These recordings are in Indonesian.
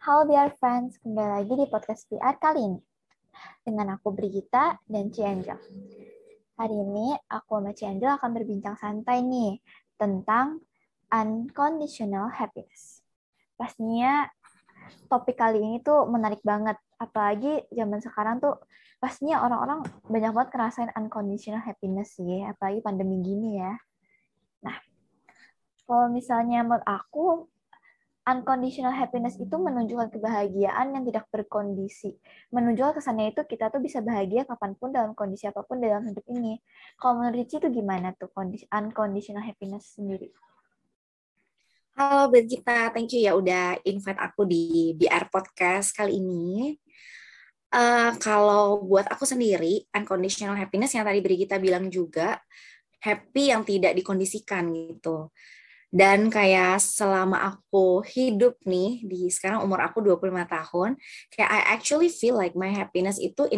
Halo Biar Friends, kembali lagi di podcast PR kali ini. Dengan aku Brigita dan Cianjel. Hari ini aku sama Cianjel akan berbincang santai nih tentang unconditional happiness. Pastinya topik kali ini tuh menarik banget. Apalagi zaman sekarang tuh pastinya orang-orang banyak banget ngerasain unconditional happiness sih. Apalagi pandemi gini ya. Nah, kalau misalnya menurut aku unconditional happiness itu menunjukkan kebahagiaan yang tidak berkondisi. Menunjukkan kesannya itu kita tuh bisa bahagia kapan pun dalam kondisi apa pun dalam hidup ini. Kalau menurut Cici itu gimana tuh kondisi unconditional happiness sendiri? Halo Brigita, thank you ya udah invite aku di BR Podcast kali ini. Uh, kalau buat aku sendiri, unconditional happiness yang tadi Brigita bilang juga, happy yang tidak dikondisikan gitu. Dan kayak selama aku hidup nih di sekarang umur aku 25 tahun, kayak I actually feel like my happiness itu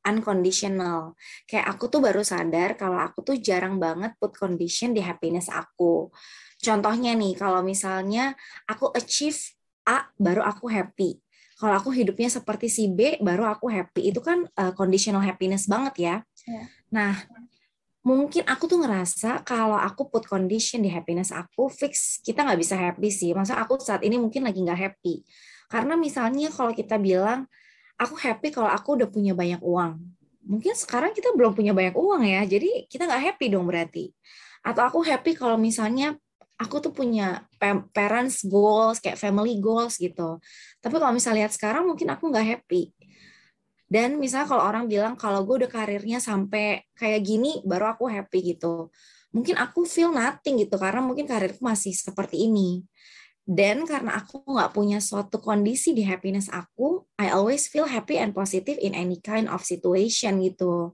unconditional. Kayak aku tuh baru sadar kalau aku tuh jarang banget put condition di happiness aku. Contohnya nih, kalau misalnya aku achieve A, baru aku happy. Kalau aku hidupnya seperti si B, baru aku happy. Itu kan uh, conditional happiness banget ya. Yeah. Nah, mungkin aku tuh ngerasa kalau aku put condition di happiness aku fix kita nggak bisa happy sih. Masa aku saat ini mungkin lagi nggak happy. Karena misalnya kalau kita bilang aku happy kalau aku udah punya banyak uang. Mungkin sekarang kita belum punya banyak uang ya jadi kita nggak happy dong berarti. Atau aku happy kalau misalnya aku tuh punya parents goals kayak family goals gitu. Tapi kalau misalnya lihat sekarang mungkin aku nggak happy dan misalnya kalau orang bilang kalau gue udah karirnya sampai kayak gini baru aku happy gitu. Mungkin aku feel nothing gitu karena mungkin karirku masih seperti ini. Dan karena aku nggak punya suatu kondisi di happiness aku, I always feel happy and positive in any kind of situation gitu.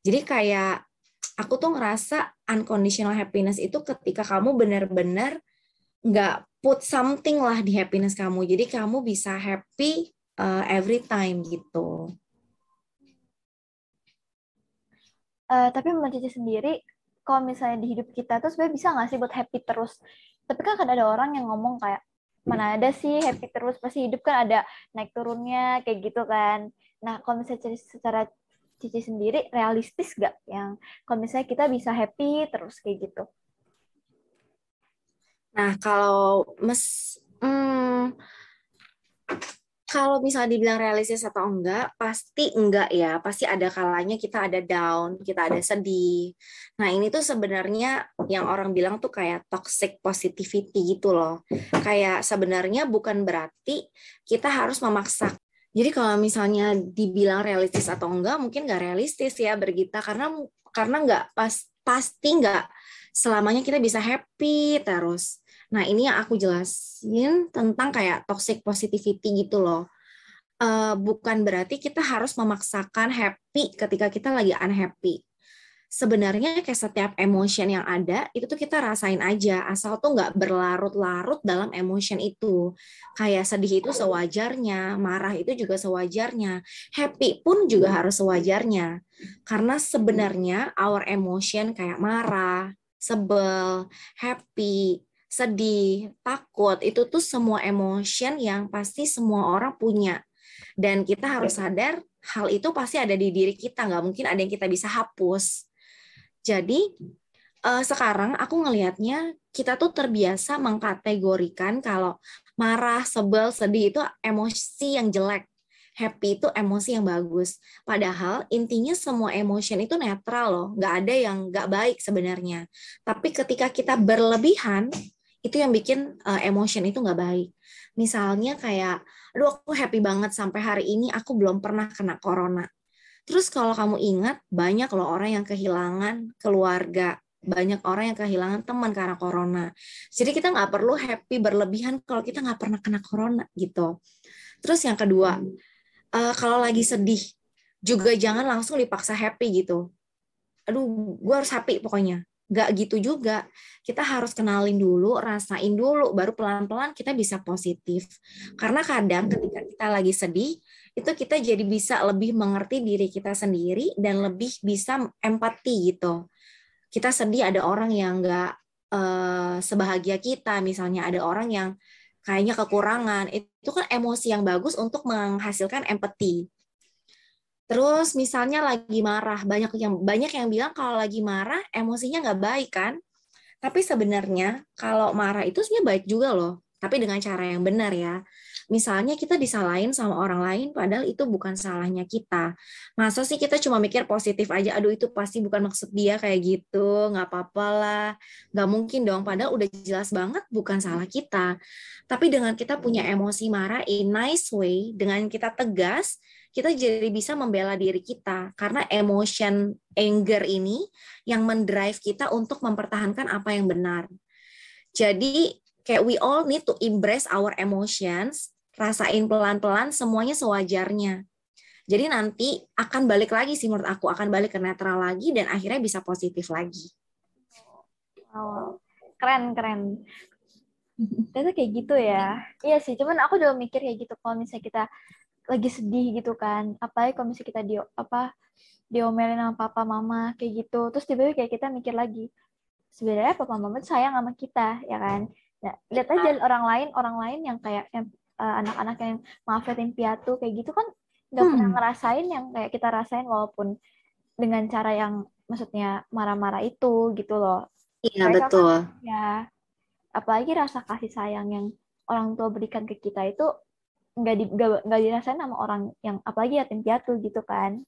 Jadi kayak aku tuh ngerasa unconditional happiness itu ketika kamu benar-benar nggak put something lah di happiness kamu. Jadi kamu bisa happy uh, every time gitu. Uh, tapi menurut Cici sendiri, kalau misalnya di hidup kita tuh sebenarnya bisa nggak sih buat happy terus? Tapi kan ada orang yang ngomong kayak, mana ada sih happy terus, pasti hidup kan ada naik turunnya, kayak gitu kan. Nah, kalau misalnya secara Cici sendiri, realistis nggak yang kalau misalnya kita bisa happy terus kayak gitu? Nah, kalau mes... Hmm, kalau misalnya dibilang realistis atau enggak, pasti enggak ya. Pasti ada kalanya kita ada down, kita ada sedih. Nah, ini tuh sebenarnya yang orang bilang tuh kayak toxic positivity gitu loh. Kayak sebenarnya bukan berarti kita harus memaksa. Jadi kalau misalnya dibilang realistis atau enggak, mungkin enggak realistis ya Bergita karena karena enggak pas pasti enggak selamanya kita bisa happy terus Nah, ini yang aku jelasin tentang kayak toxic positivity gitu loh. Uh, bukan berarti kita harus memaksakan happy ketika kita lagi unhappy. Sebenarnya kayak setiap emotion yang ada, itu tuh kita rasain aja, asal tuh nggak berlarut-larut dalam emotion itu. Kayak sedih itu sewajarnya, marah itu juga sewajarnya, happy pun juga harus sewajarnya. Karena sebenarnya our emotion kayak marah, sebel, happy, sedih, takut, itu tuh semua emotion yang pasti semua orang punya. Dan kita harus sadar hal itu pasti ada di diri kita, nggak mungkin ada yang kita bisa hapus. Jadi uh, sekarang aku ngelihatnya kita tuh terbiasa mengkategorikan kalau marah, sebel, sedih itu emosi yang jelek happy itu emosi yang bagus. Padahal intinya semua emotion itu netral loh, nggak ada yang nggak baik sebenarnya. Tapi ketika kita berlebihan, itu yang bikin uh, emotion itu nggak baik. Misalnya kayak, aduh aku happy banget sampai hari ini aku belum pernah kena corona. Terus kalau kamu ingat, banyak loh orang yang kehilangan keluarga, banyak orang yang kehilangan teman karena corona. Jadi kita nggak perlu happy berlebihan kalau kita nggak pernah kena corona gitu. Terus yang kedua, uh, kalau lagi sedih, juga jangan langsung dipaksa happy gitu. Aduh, gue harus happy pokoknya Gak gitu juga. Kita harus kenalin dulu, rasain dulu, baru pelan-pelan kita bisa positif. Karena kadang ketika kita lagi sedih, itu kita jadi bisa lebih mengerti diri kita sendiri dan lebih bisa empati gitu. Kita sedih ada orang yang gak uh, sebahagia kita, misalnya ada orang yang kayaknya kekurangan, itu kan emosi yang bagus untuk menghasilkan empati. Terus misalnya lagi marah, banyak yang banyak yang bilang kalau lagi marah emosinya nggak baik kan? Tapi sebenarnya kalau marah itu sebenarnya baik juga loh, tapi dengan cara yang benar ya. Misalnya kita disalahin sama orang lain, padahal itu bukan salahnya kita. Masa sih kita cuma mikir positif aja, aduh itu pasti bukan maksud dia kayak gitu, nggak apa-apa lah. Nggak mungkin dong, padahal udah jelas banget bukan salah kita. Tapi dengan kita punya emosi marah in nice way, dengan kita tegas, kita jadi bisa membela diri kita. Karena emotion anger ini yang mendrive kita untuk mempertahankan apa yang benar. Jadi kayak we all need to embrace our emotions rasain pelan-pelan semuanya sewajarnya. Jadi nanti akan balik lagi sih menurut aku, akan balik ke netral lagi dan akhirnya bisa positif lagi. Wow, keren keren. Ternyata kayak gitu ya. Iya sih, cuman aku juga mikir kayak gitu kalau misalnya kita lagi sedih gitu kan, apalagi kalau misalnya kita di apa diomelin sama papa mama kayak gitu, terus tiba-tiba kayak kita mikir lagi, sebenarnya papa mama tuh sayang sama kita ya kan. Nah, lihat aja orang lain orang lain yang kayak yang uh, anak-anak yang maafin piatu kayak gitu kan nggak hmm. pernah ngerasain yang kayak kita rasain walaupun dengan cara yang maksudnya marah-marah itu gitu loh. Iya Mereka betul. Kan, ya apalagi rasa kasih sayang yang orang tua berikan ke kita itu nggak di nggak dirasain sama orang yang apalagi yatim piatu gitu kan.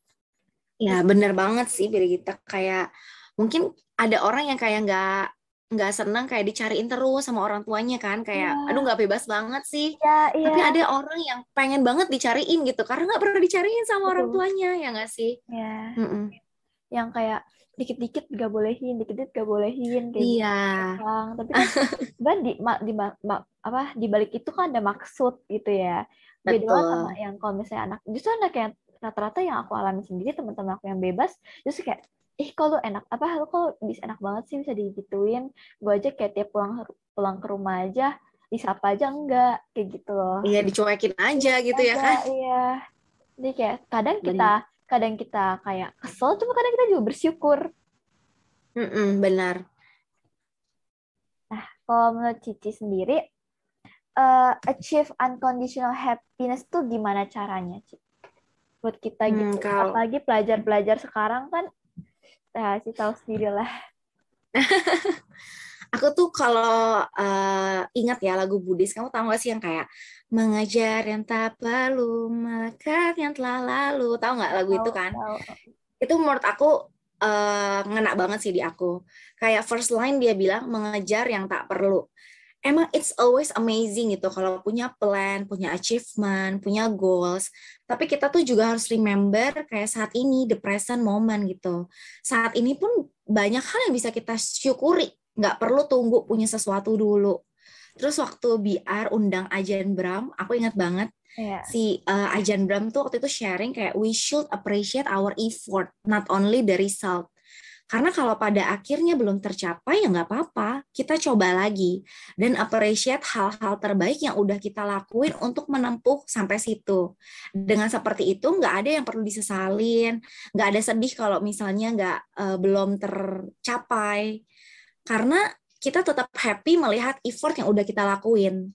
Ya bener banget sih kita kayak mungkin ada orang yang kayak nggak nggak senang kayak dicariin terus sama orang tuanya kan kayak yeah. aduh nggak bebas banget sih yeah, yeah. tapi ada orang yang pengen banget dicariin gitu karena nggak pernah dicariin sama Betul. orang tuanya ya nggak sih yeah. mm -mm. yang kayak dikit-dikit gak bolehin dikit-dikit gak bolehin kayak iya yeah. gitu tapi kan di, di, di apa di balik itu kan ada maksud gitu ya beda sama yang kalau misalnya anak justru anak yang rata-rata yang aku alami sendiri teman-teman aku yang bebas justru kayak ih kalau enak apa lu kok bisa enak banget sih bisa digituin. Gue aja kayak tiap pulang pulang ke rumah aja disapa aja enggak kayak gitu loh. Iya dicuekin aja gitu ya kan iya. Jadi kayak kadang kita benar. kadang kita kayak kesel cuma kadang kita juga bersyukur. Mm -mm, benar. Nah kalau menurut Cici sendiri uh, achieve unconditional happiness tuh gimana caranya Cici buat kita hmm, gitu. kalau... apalagi pelajar-pelajar sekarang kan Nah, sih tahu sendiri lah. aku tuh kalau uh, ingat ya lagu Buddhis, kamu tahu gak sih yang kayak mengajar yang tak perlu, melekat yang telah lalu, tahu nggak lagu tahu, itu kan? Tahu. Itu menurut aku uh, ngena banget sih di aku. Kayak first line dia bilang mengejar yang tak perlu emang it's always amazing gitu kalau punya plan, punya achievement, punya goals. Tapi kita tuh juga harus remember kayak saat ini the present moment gitu. Saat ini pun banyak hal yang bisa kita syukuri. Nggak perlu tunggu punya sesuatu dulu. Terus waktu BR undang Ajan Bram, aku ingat banget yeah. si uh, Ajan Bram tuh waktu itu sharing kayak we should appreciate our effort, not only the result. Karena kalau pada akhirnya belum tercapai ya nggak apa-apa, kita coba lagi dan appreciate hal-hal terbaik yang udah kita lakuin untuk menempuh sampai situ. Dengan seperti itu nggak ada yang perlu disesalin, nggak ada sedih kalau misalnya nggak uh, belum tercapai. Karena kita tetap happy melihat effort yang udah kita lakuin.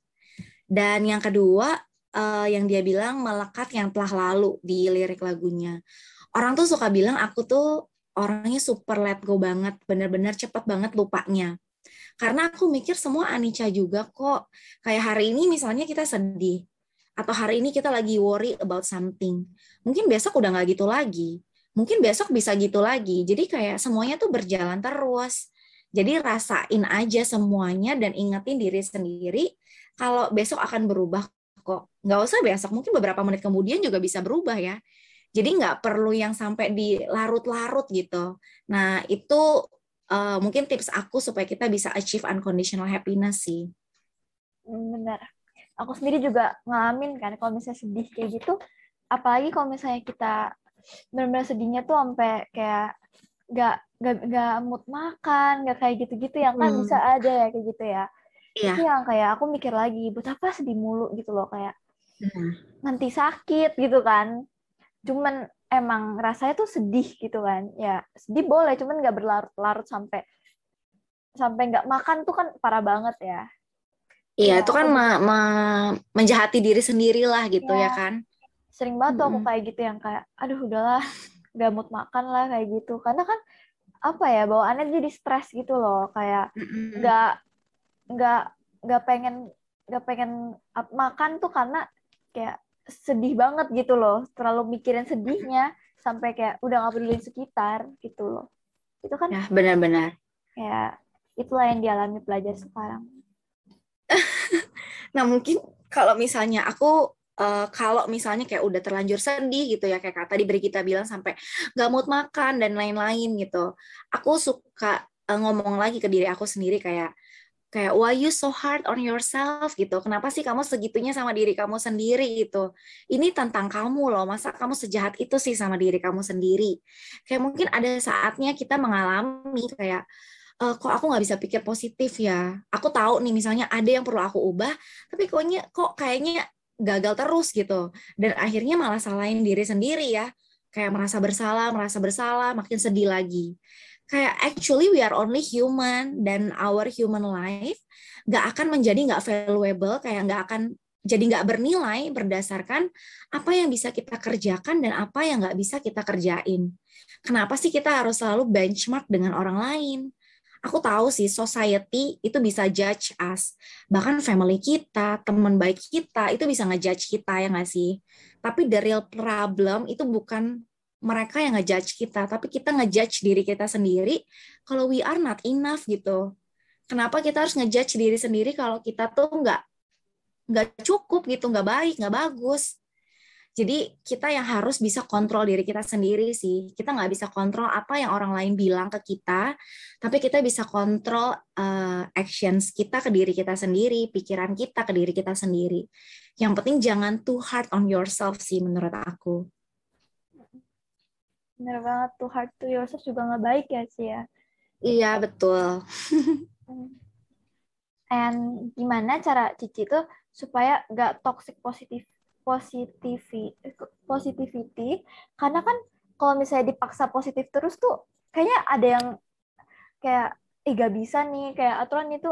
Dan yang kedua, uh, yang dia bilang melekat yang telah lalu di lirik lagunya. Orang tuh suka bilang aku tuh orangnya super let go banget, bener-bener cepet banget lupanya. Karena aku mikir semua anicca juga kok. Kayak hari ini misalnya kita sedih, atau hari ini kita lagi worry about something. Mungkin besok udah nggak gitu lagi. Mungkin besok bisa gitu lagi. Jadi kayak semuanya tuh berjalan terus. Jadi rasain aja semuanya dan ingetin diri sendiri kalau besok akan berubah kok. Nggak usah besok, mungkin beberapa menit kemudian juga bisa berubah ya. Jadi nggak perlu yang sampai di larut-larut gitu. Nah itu uh, mungkin tips aku supaya kita bisa achieve unconditional happiness sih. Hmm, benar. Aku sendiri juga ngalamin kan kalau misalnya sedih kayak gitu, apalagi kalau misalnya kita benar-benar sedihnya tuh sampai kayak nggak nggak nggak mood makan, nggak kayak gitu-gitu yang kan hmm. bisa ada ya kayak gitu ya. Iya. Itu yang kayak aku mikir lagi, buat apa sedih mulu gitu loh kayak hmm. nanti sakit gitu kan cuman emang rasanya tuh sedih gitu kan. Ya sedih boleh cuman nggak berlarut-larut sampai sampai nggak makan tuh kan parah banget ya. Iya, itu kan me me menjahati diri sendiri lah gitu ya, ya kan. sering banget tuh aku kayak gitu yang kayak aduh udahlah gak mood makan lah kayak gitu. Karena kan apa ya bawaannya jadi stres gitu loh. Kayak nggak nggak nggak pengen nggak pengen makan tuh karena kayak sedih banget gitu loh terlalu mikirin sedihnya sampai kayak udah nggak peduli sekitar gitu loh itu kan Ya, benar-benar. kayak itulah yang dialami pelajar sekarang Nah, mungkin kalau misalnya aku eh, kalau misalnya kayak udah terlanjur sedih gitu ya kayak kata di kita bilang sampai nggak mood makan dan lain-lain gitu. Aku suka eh, ngomong lagi ke diri aku sendiri kayak kayak why you so hard on yourself gitu. Kenapa sih kamu segitunya sama diri kamu sendiri gitu? Ini tentang kamu loh. Masa kamu sejahat itu sih sama diri kamu sendiri? Kayak mungkin ada saatnya kita mengalami kayak "Eh, kok aku nggak bisa pikir positif ya. Aku tahu nih misalnya ada yang perlu aku ubah, tapi koknya kok kayaknya gagal terus gitu. Dan akhirnya malah salahin diri sendiri ya. Kayak merasa bersalah, merasa bersalah, makin sedih lagi. Kayak actually we are only human dan our human life nggak akan menjadi nggak valuable, kayak nggak akan jadi nggak bernilai berdasarkan apa yang bisa kita kerjakan dan apa yang nggak bisa kita kerjain. Kenapa sih kita harus selalu benchmark dengan orang lain? Aku tahu sih society itu bisa judge us. Bahkan family kita, teman baik kita itu bisa ngejudge kita ya nggak sih? Tapi the real problem itu bukan mereka yang ngejudge kita, tapi kita ngejudge diri kita sendiri kalau we are not enough gitu. Kenapa kita harus ngejudge diri sendiri kalau kita tuh nggak nggak cukup gitu, nggak baik, nggak bagus. Jadi kita yang harus bisa kontrol diri kita sendiri sih. Kita nggak bisa kontrol apa yang orang lain bilang ke kita, tapi kita bisa kontrol uh, actions kita ke diri kita sendiri, pikiran kita ke diri kita sendiri. Yang penting jangan too hard on yourself sih menurut aku. Bener banget tuh hard to yourself juga nggak baik ya sih ya? Iya betul. And gimana cara Cici tuh supaya nggak toxic positif positivity positivity? Karena kan kalau misalnya dipaksa positif terus tuh kayaknya ada yang kayak eh gak bisa nih kayak aturan itu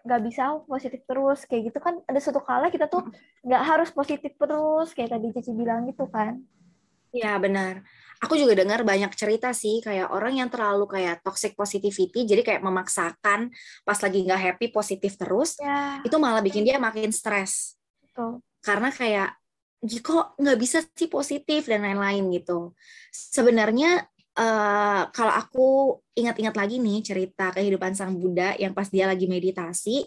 nggak bisa positif terus kayak gitu kan. Ada suatu kala kita tuh nggak harus positif terus kayak tadi Cici bilang gitu kan. Iya benar. Aku juga dengar banyak cerita sih kayak orang yang terlalu kayak toxic positivity, jadi kayak memaksakan pas lagi nggak happy positif terus, ya itu malah bikin dia makin stres. karena kayak "Ih, kok nggak bisa sih positif dan lain-lain gitu. Sebenarnya eh, kalau aku ingat-ingat lagi nih cerita kehidupan sang Buddha yang pas dia lagi meditasi,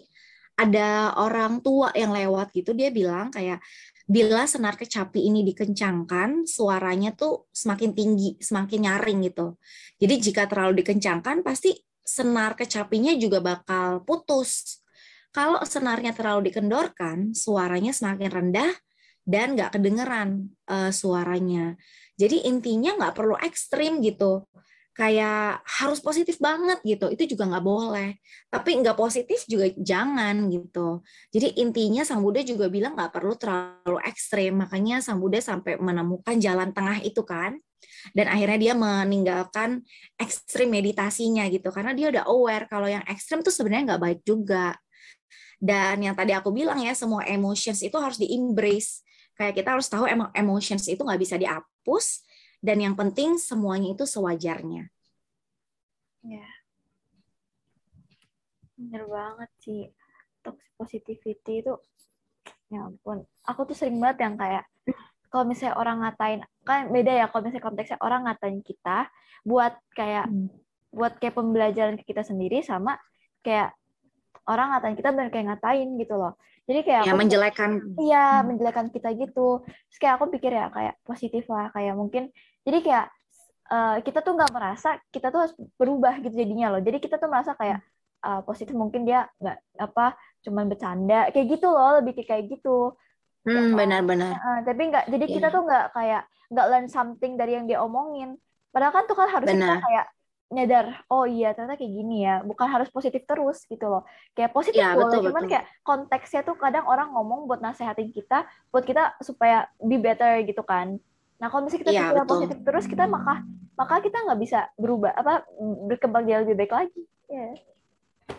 ada orang tua yang lewat gitu dia bilang kayak bila senar kecapi ini dikencangkan, suaranya tuh semakin tinggi, semakin nyaring gitu. Jadi jika terlalu dikencangkan, pasti senar kecapinya juga bakal putus. Kalau senarnya terlalu dikendorkan, suaranya semakin rendah dan nggak kedengeran uh, suaranya. Jadi intinya nggak perlu ekstrim gitu. Kayak harus positif banget gitu, itu juga nggak boleh. Tapi nggak positif juga jangan gitu. Jadi intinya Sang Buddha juga bilang nggak perlu terlalu ekstrim. Makanya Sang Buddha sampai menemukan jalan tengah itu kan. Dan akhirnya dia meninggalkan ekstrim meditasinya gitu. Karena dia udah aware kalau yang ekstrim tuh sebenarnya nggak baik juga. Dan yang tadi aku bilang ya, semua emotions itu harus di-embrace. Kayak kita harus tahu emang emotions itu nggak bisa dihapus, dan yang penting semuanya itu sewajarnya. ya bener banget sih toxic positivity itu ya ampun aku tuh sering banget yang kayak kalau misalnya orang ngatain kan beda ya kalau misalnya konteksnya orang ngatain kita buat kayak Hmm. buat kayak pembelajaran ke kita sendiri sama kayak orang ngatain kita benar kayak ngatain gitu loh jadi kayak Ya aku menjelekan. Iya, Hmm. menjelekan kita gitu. Terus kayak aku pikir ya kayak positif lah, kayak mungkin jadi kayak eh, kita tuh nggak merasa kita tuh harus berubah gitu jadinya loh. Jadi kita tuh merasa kayak eh, positif mungkin dia nggak apa cuman bercanda kayak gitu loh, lebih kayak gitu. Hmm, benar-benar. Eh, tapi nggak jadi kita Iya. tuh nggak kayak nggak learn something dari yang dia omongin. Padahal kan tuh kan harusnya kita kayak nyadar, oh iya ternyata kayak gini ya, bukan harus positif terus gitu loh. Kayak positif Iya, boleh, betul, cuman betul. kayak konteksnya tuh kadang orang ngomong buat nasehatin kita, buat kita supaya be better gitu kan. Nah kalau misalnya kita Iya, pikirnya betul. positif terus, kita maka maka kita nggak bisa berubah apa berkembang jadi lebih baik lagi. Iya.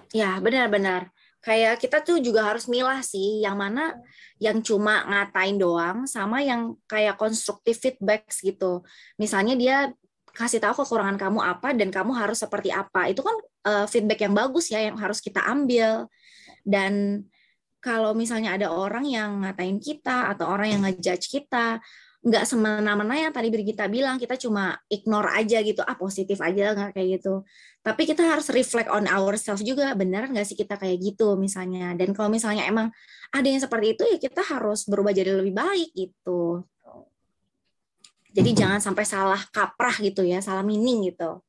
Ya, benar-benar. kayak kita tuh juga harus milah sih yang mana yang cuma ngatain doang sama yang kayak konstruktif feedback gitu misalnya dia kasih tahu kekurangan kamu apa dan kamu harus seperti apa itu kan uh, feedback yang bagus ya yang harus kita ambil dan kalau misalnya ada orang yang ngatain kita atau orang yang ngejudge kita nggak semena-mena yang tadi Brigita bilang kita cuma ignore aja gitu ah positif aja nggak kayak gitu. Tapi kita harus reflect on ourselves juga benar nggak sih kita kayak gitu misalnya? Dan kalau misalnya emang ada yang seperti itu ya kita harus berubah jadi lebih baik gitu. Jadi jangan sampai salah kaprah gitu ya salah meaning gitu